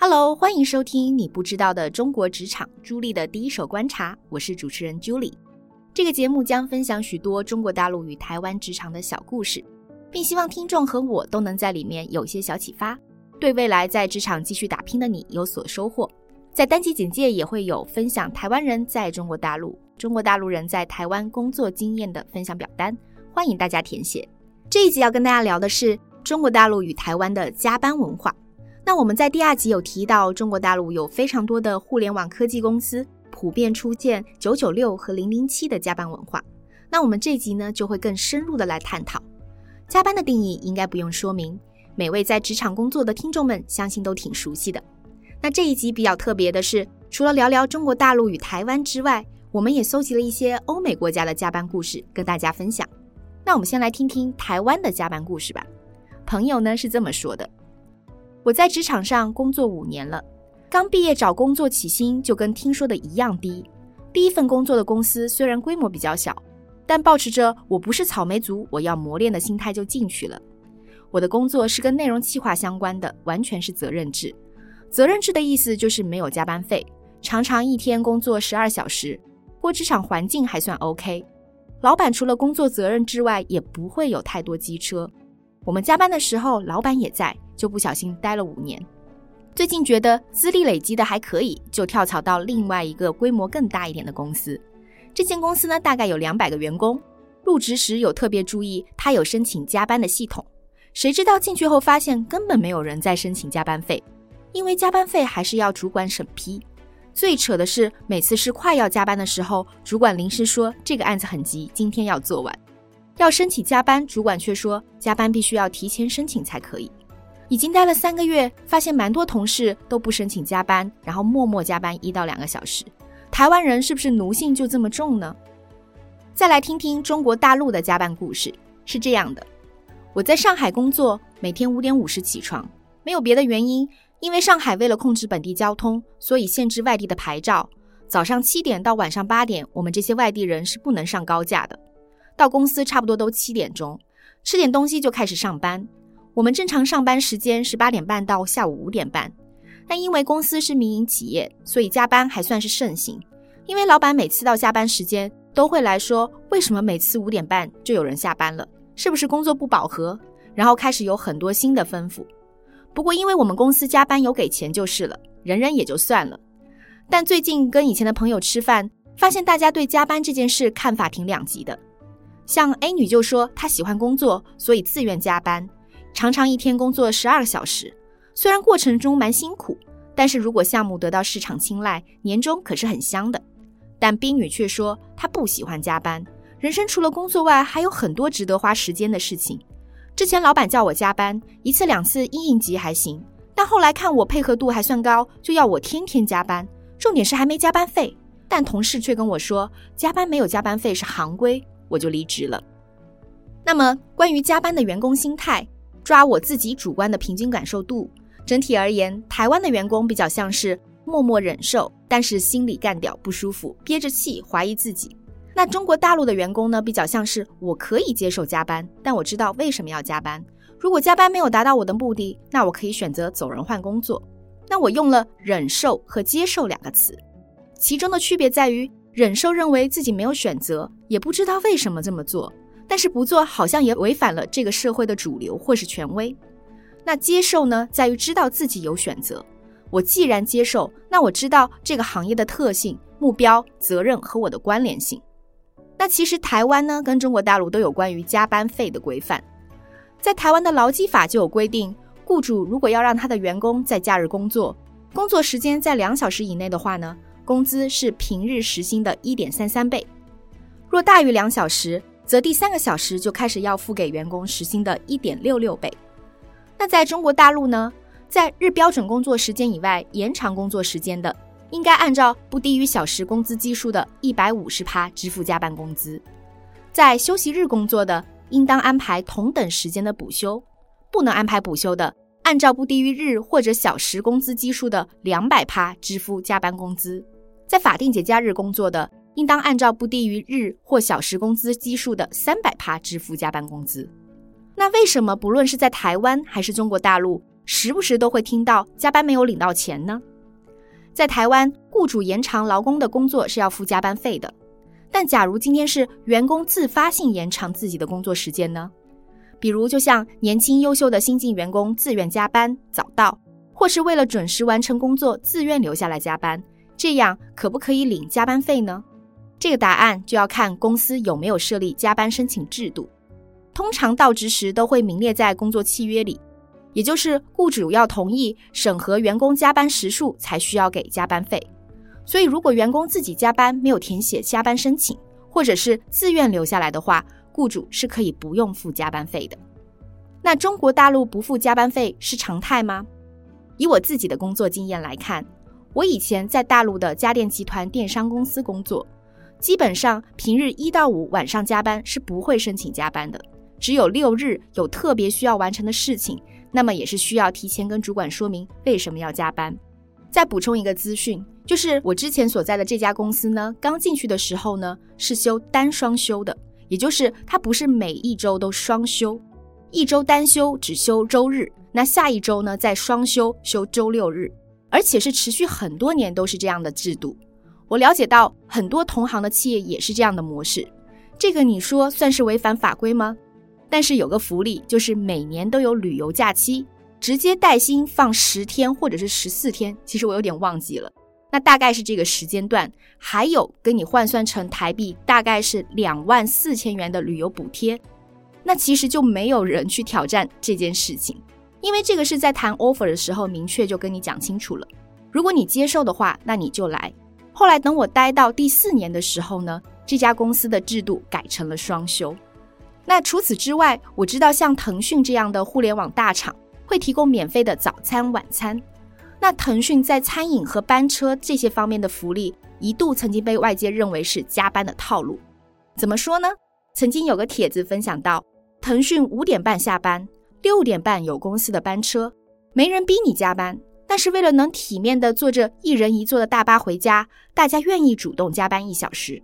Hello，欢迎收听你不知道的中国职场朱莉的第一手观察，我是主持人 Julie。这个节目将分享许多中国大陆与台湾职场的小故事，并希望听众和我都能在里面有些小启发，对未来在职场继续打拼的你有所收获。在单集简介也会有分享台湾人在中国大陆、中国大陆人在台湾工作经验的分享表单，欢迎大家填写。这一集要跟大家聊的是中国大陆与台湾的加班文化。那我们在第二集有提到，中国大陆有非常多的互联网科技公司普遍出现九九六和零零七的加班文化。那我们这集呢，就会更深入的来探讨加班的定义，应该不用说明，每位在职场工作的听众们相信都挺熟悉的。那这一集比较特别的是，除了聊聊中国大陆与台湾之外，我们也搜集了一些欧美国家的加班故事跟大家分享。那我们先来听听台湾的加班故事吧。朋友呢是这么说的。我在职场上工作五年了，刚毕业找工作起薪就跟听说的一样低。第一份工作的公司虽然规模比较小，但抱持着我不是草莓族，我要磨练的心态就进去了。我的工作是跟内容企划相关的，完全是责任制。责任制的意思就是没有加班费，常常一天工作十二小时。不过职场环境还算 OK，老板除了工作责任之外，也不会有太多机车。我们加班的时候，老板也在。就不小心待了五年，最近觉得资历累积的还可以，就跳槽到另外一个规模更大一点的公司。这间公司呢，大概有两百个员工。入职时有特别注意，他有申请加班的系统。谁知道进去后发现根本没有人在申请加班费，因为加班费还是要主管审批。最扯的是，每次是快要加班的时候，主管临时说这个案子很急，今天要做完，要申请加班，主管却说加班必须要提前申请才可以。已经待了三个月，发现蛮多同事都不申请加班，然后默默加班一到两个小时。台湾人是不是奴性就这么重呢？再来听听中国大陆的加班故事，是这样的：我在上海工作，每天五点五十起床，没有别的原因，因为上海为了控制本地交通，所以限制外地的牌照。早上七点到晚上八点，我们这些外地人是不能上高架的。到公司差不多都七点钟，吃点东西就开始上班。我们正常上班时间是八点半到下午五点半，但因为公司是民营企业，所以加班还算是盛行。因为老板每次到下班时间都会来说：“为什么每次五点半就有人下班了？是不是工作不饱和？”然后开始有很多新的吩咐。不过因为我们公司加班有给钱就是了，忍忍也就算了。但最近跟以前的朋友吃饭，发现大家对加班这件事看法挺两极的。像 A 女就说她喜欢工作，所以自愿加班。常常一天工作十二个小时，虽然过程中蛮辛苦，但是如果项目得到市场青睐，年终可是很香的。但冰女却说她不喜欢加班，人生除了工作外还有很多值得花时间的事情。之前老板叫我加班一次两次应应急还行，但后来看我配合度还算高，就要我天天加班，重点是还没加班费。但同事却跟我说加班没有加班费是行规，我就离职了。那么关于加班的员工心态。抓我自己主观的平均感受度，整体而言，台湾的员工比较像是默默忍受，但是心里干掉不舒服，憋着气怀疑自己。那中国大陆的员工呢，比较像是我可以接受加班，但我知道为什么要加班。如果加班没有达到我的目的，那我可以选择走人换工作。那我用了忍受和接受两个词，其中的区别在于，忍受认为自己没有选择，也不知道为什么这么做。但是不做好像也违反了这个社会的主流或是权威。那接受呢，在于知道自己有选择。我既然接受，那我知道这个行业的特性、目标、责任和我的关联性。那其实台湾呢，跟中国大陆都有关于加班费的规范。在台湾的劳基法就有规定，雇主如果要让他的员工在假日工作，工作时间在两小时以内的话呢，工资是平日时薪的一点三三倍。若大于两小时，则第三个小时就开始要付给员工时薪的一点六六倍。那在中国大陆呢，在日标准工作时间以外延长工作时间的，应该按照不低于小时工资基数的一百五十趴支付加班工资；在休息日工作的，应当安排同等时间的补休；不能安排补休的，按照不低于日或者小时工资基数的两百趴支付加班工资；在法定节假日工作的，应当按照不低于日或小时工资基数的三百趴支付加班工资。那为什么不论是在台湾还是中国大陆，时不时都会听到加班没有领到钱呢？在台湾，雇主延长劳工的工作是要付加班费的。但假如今天是员工自发性延长自己的工作时间呢？比如，就像年轻优秀的新进员工自愿加班早到，或是为了准时完成工作自愿留下来加班，这样可不可以领加班费呢？这个答案就要看公司有没有设立加班申请制度。通常到职时都会名列在工作契约里，也就是雇主要同意审核员工加班时数才需要给加班费。所以，如果员工自己加班没有填写加班申请，或者是自愿留下来的话，雇主是可以不用付加班费的。那中国大陆不付加班费是常态吗？以我自己的工作经验来看，我以前在大陆的家电集团电商公司工作。基本上平日一到五晚上加班是不会申请加班的，只有六日有特别需要完成的事情，那么也是需要提前跟主管说明为什么要加班。再补充一个资讯，就是我之前所在的这家公司呢，刚进去的时候呢是休单双休的，也就是它不是每一周都双休，一周单休只休周日，那下一周呢再双休休周六日，而且是持续很多年都是这样的制度。我了解到很多同行的企业也是这样的模式，这个你说算是违反法规吗？但是有个福利，就是每年都有旅游假期，直接带薪放十天或者是十四天，其实我有点忘记了，那大概是这个时间段，还有跟你换算成台币大概是两万四千元的旅游补贴，那其实就没有人去挑战这件事情，因为这个是在谈 offer 的时候明确就跟你讲清楚了，如果你接受的话，那你就来。后来等我待到第四年的时候呢，这家公司的制度改成了双休。那除此之外，我知道像腾讯这样的互联网大厂会提供免费的早餐、晚餐。那腾讯在餐饮和班车这些方面的福利，一度曾经被外界认为是加班的套路。怎么说呢？曾经有个帖子分享到，腾讯五点半下班，六点半有公司的班车，没人逼你加班。但是为了能体面地坐着一人一座的大巴回家，大家愿意主动加班一小时。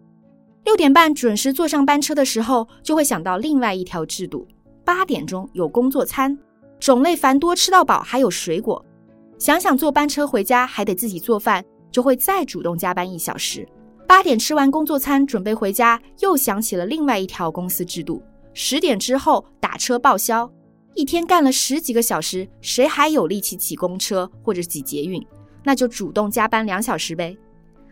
六点半准时坐上班车的时候，就会想到另外一条制度：八点钟有工作餐，种类繁多，吃到饱，还有水果。想想坐班车回家还得自己做饭，就会再主动加班一小时。八点吃完工作餐，准备回家，又想起了另外一条公司制度：十点之后打车报销。一天干了十几个小时，谁还有力气挤公车或者挤捷运？那就主动加班两小时呗。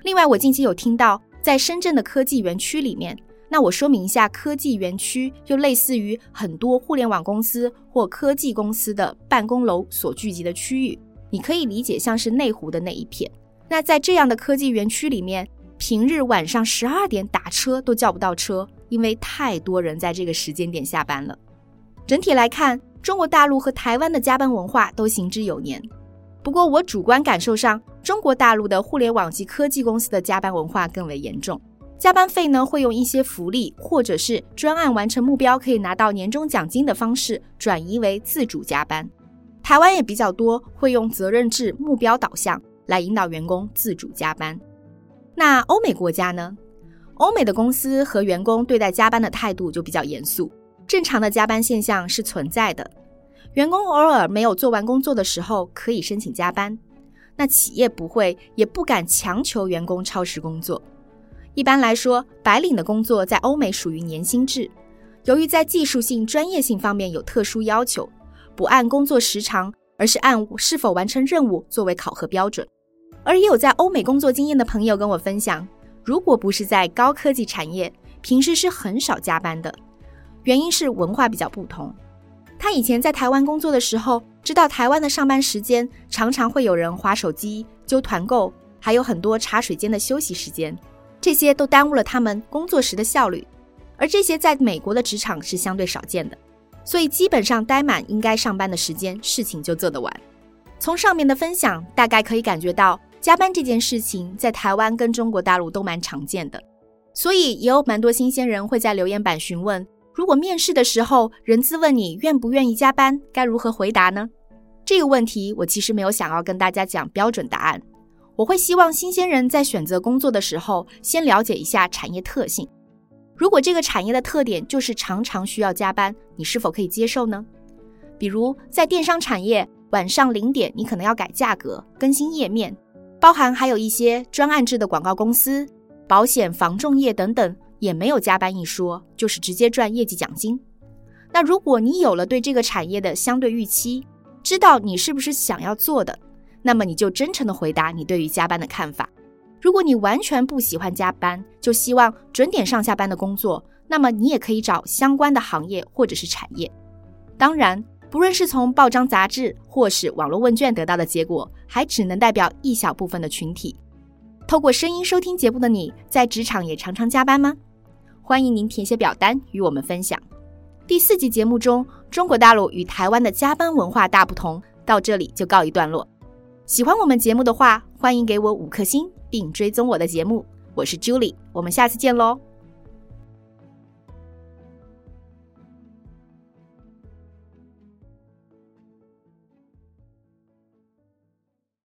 另外，我近期有听到，在深圳的科技园区里面，那我说明一下，科技园区就类似于很多互联网公司或科技公司的办公楼所聚集的区域，你可以理解像是内湖的那一片。那在这样的科技园区里面，平日晚上十二点打车都叫不到车，因为太多人在这个时间点下班了。整体来看，中国大陆和台湾的加班文化都行之有年，不过我主观感受上，中国大陆的互联网及科技公司的加班文化更为严重。加班费呢，会用一些福利或者是专案完成目标可以拿到年终奖金的方式转移为自主加班。台湾也比较多会用责任制、目标导向来引导员工自主加班。那欧美国家呢？欧美的公司和员工对待加班的态度就比较严肃。正常的加班现象是存在的，员工偶尔没有做完工作的时候可以申请加班，那企业不会也不敢强求员工超时工作。一般来说，白领的工作在欧美属于年薪制，由于在技术性、专业性方面有特殊要求，不按工作时长，而是按是否完成任务作为考核标准。而也有在欧美工作经验的朋友跟我分享，如果不是在高科技产业，平时是很少加班的。原因是文化比较不同。他以前在台湾工作的时候，知道台湾的上班时间常常会有人划手机、揪团购，还有很多茶水间的休息时间，这些都耽误了他们工作时的效率。而这些在美国的职场是相对少见的，所以基本上待满应该上班的时间，事情就做得完。从上面的分享，大概可以感觉到加班这件事情在台湾跟中国大陆都蛮常见的，所以也有蛮多新鲜人会在留言板询问。如果面试的时候，人资问你愿不愿意加班，该如何回答呢？这个问题我其实没有想要跟大家讲标准答案。我会希望新鲜人在选择工作的时候，先了解一下产业特性。如果这个产业的特点就是常常需要加班，你是否可以接受呢？比如在电商产业，晚上零点你可能要改价格、更新页面，包含还有一些专案制的广告公司、保险、防重业等等，也没有加班一说，就是直接赚业绩奖金。那如果你有了对这个产业的相对预期，知道你是不是想要做的，那么你就真诚地回答你对于加班的看法。如果你完全不喜欢加班，就希望准点上下班的工作，那么你也可以找相关的行业或者是产业。当然，不论是从报章杂志或是网络问卷得到的结果，还只能代表一小部分的群体。透过声音收听节目的你，在职场也常常加班吗？欢迎您填写表单与我们分享。第四集节目中，中国大陆与台湾的加班文化大不同，到这里就告一段落。喜欢我们节目的话，欢迎给我五颗星，并追踪我的节目。我是 Julie，我们下次见喽。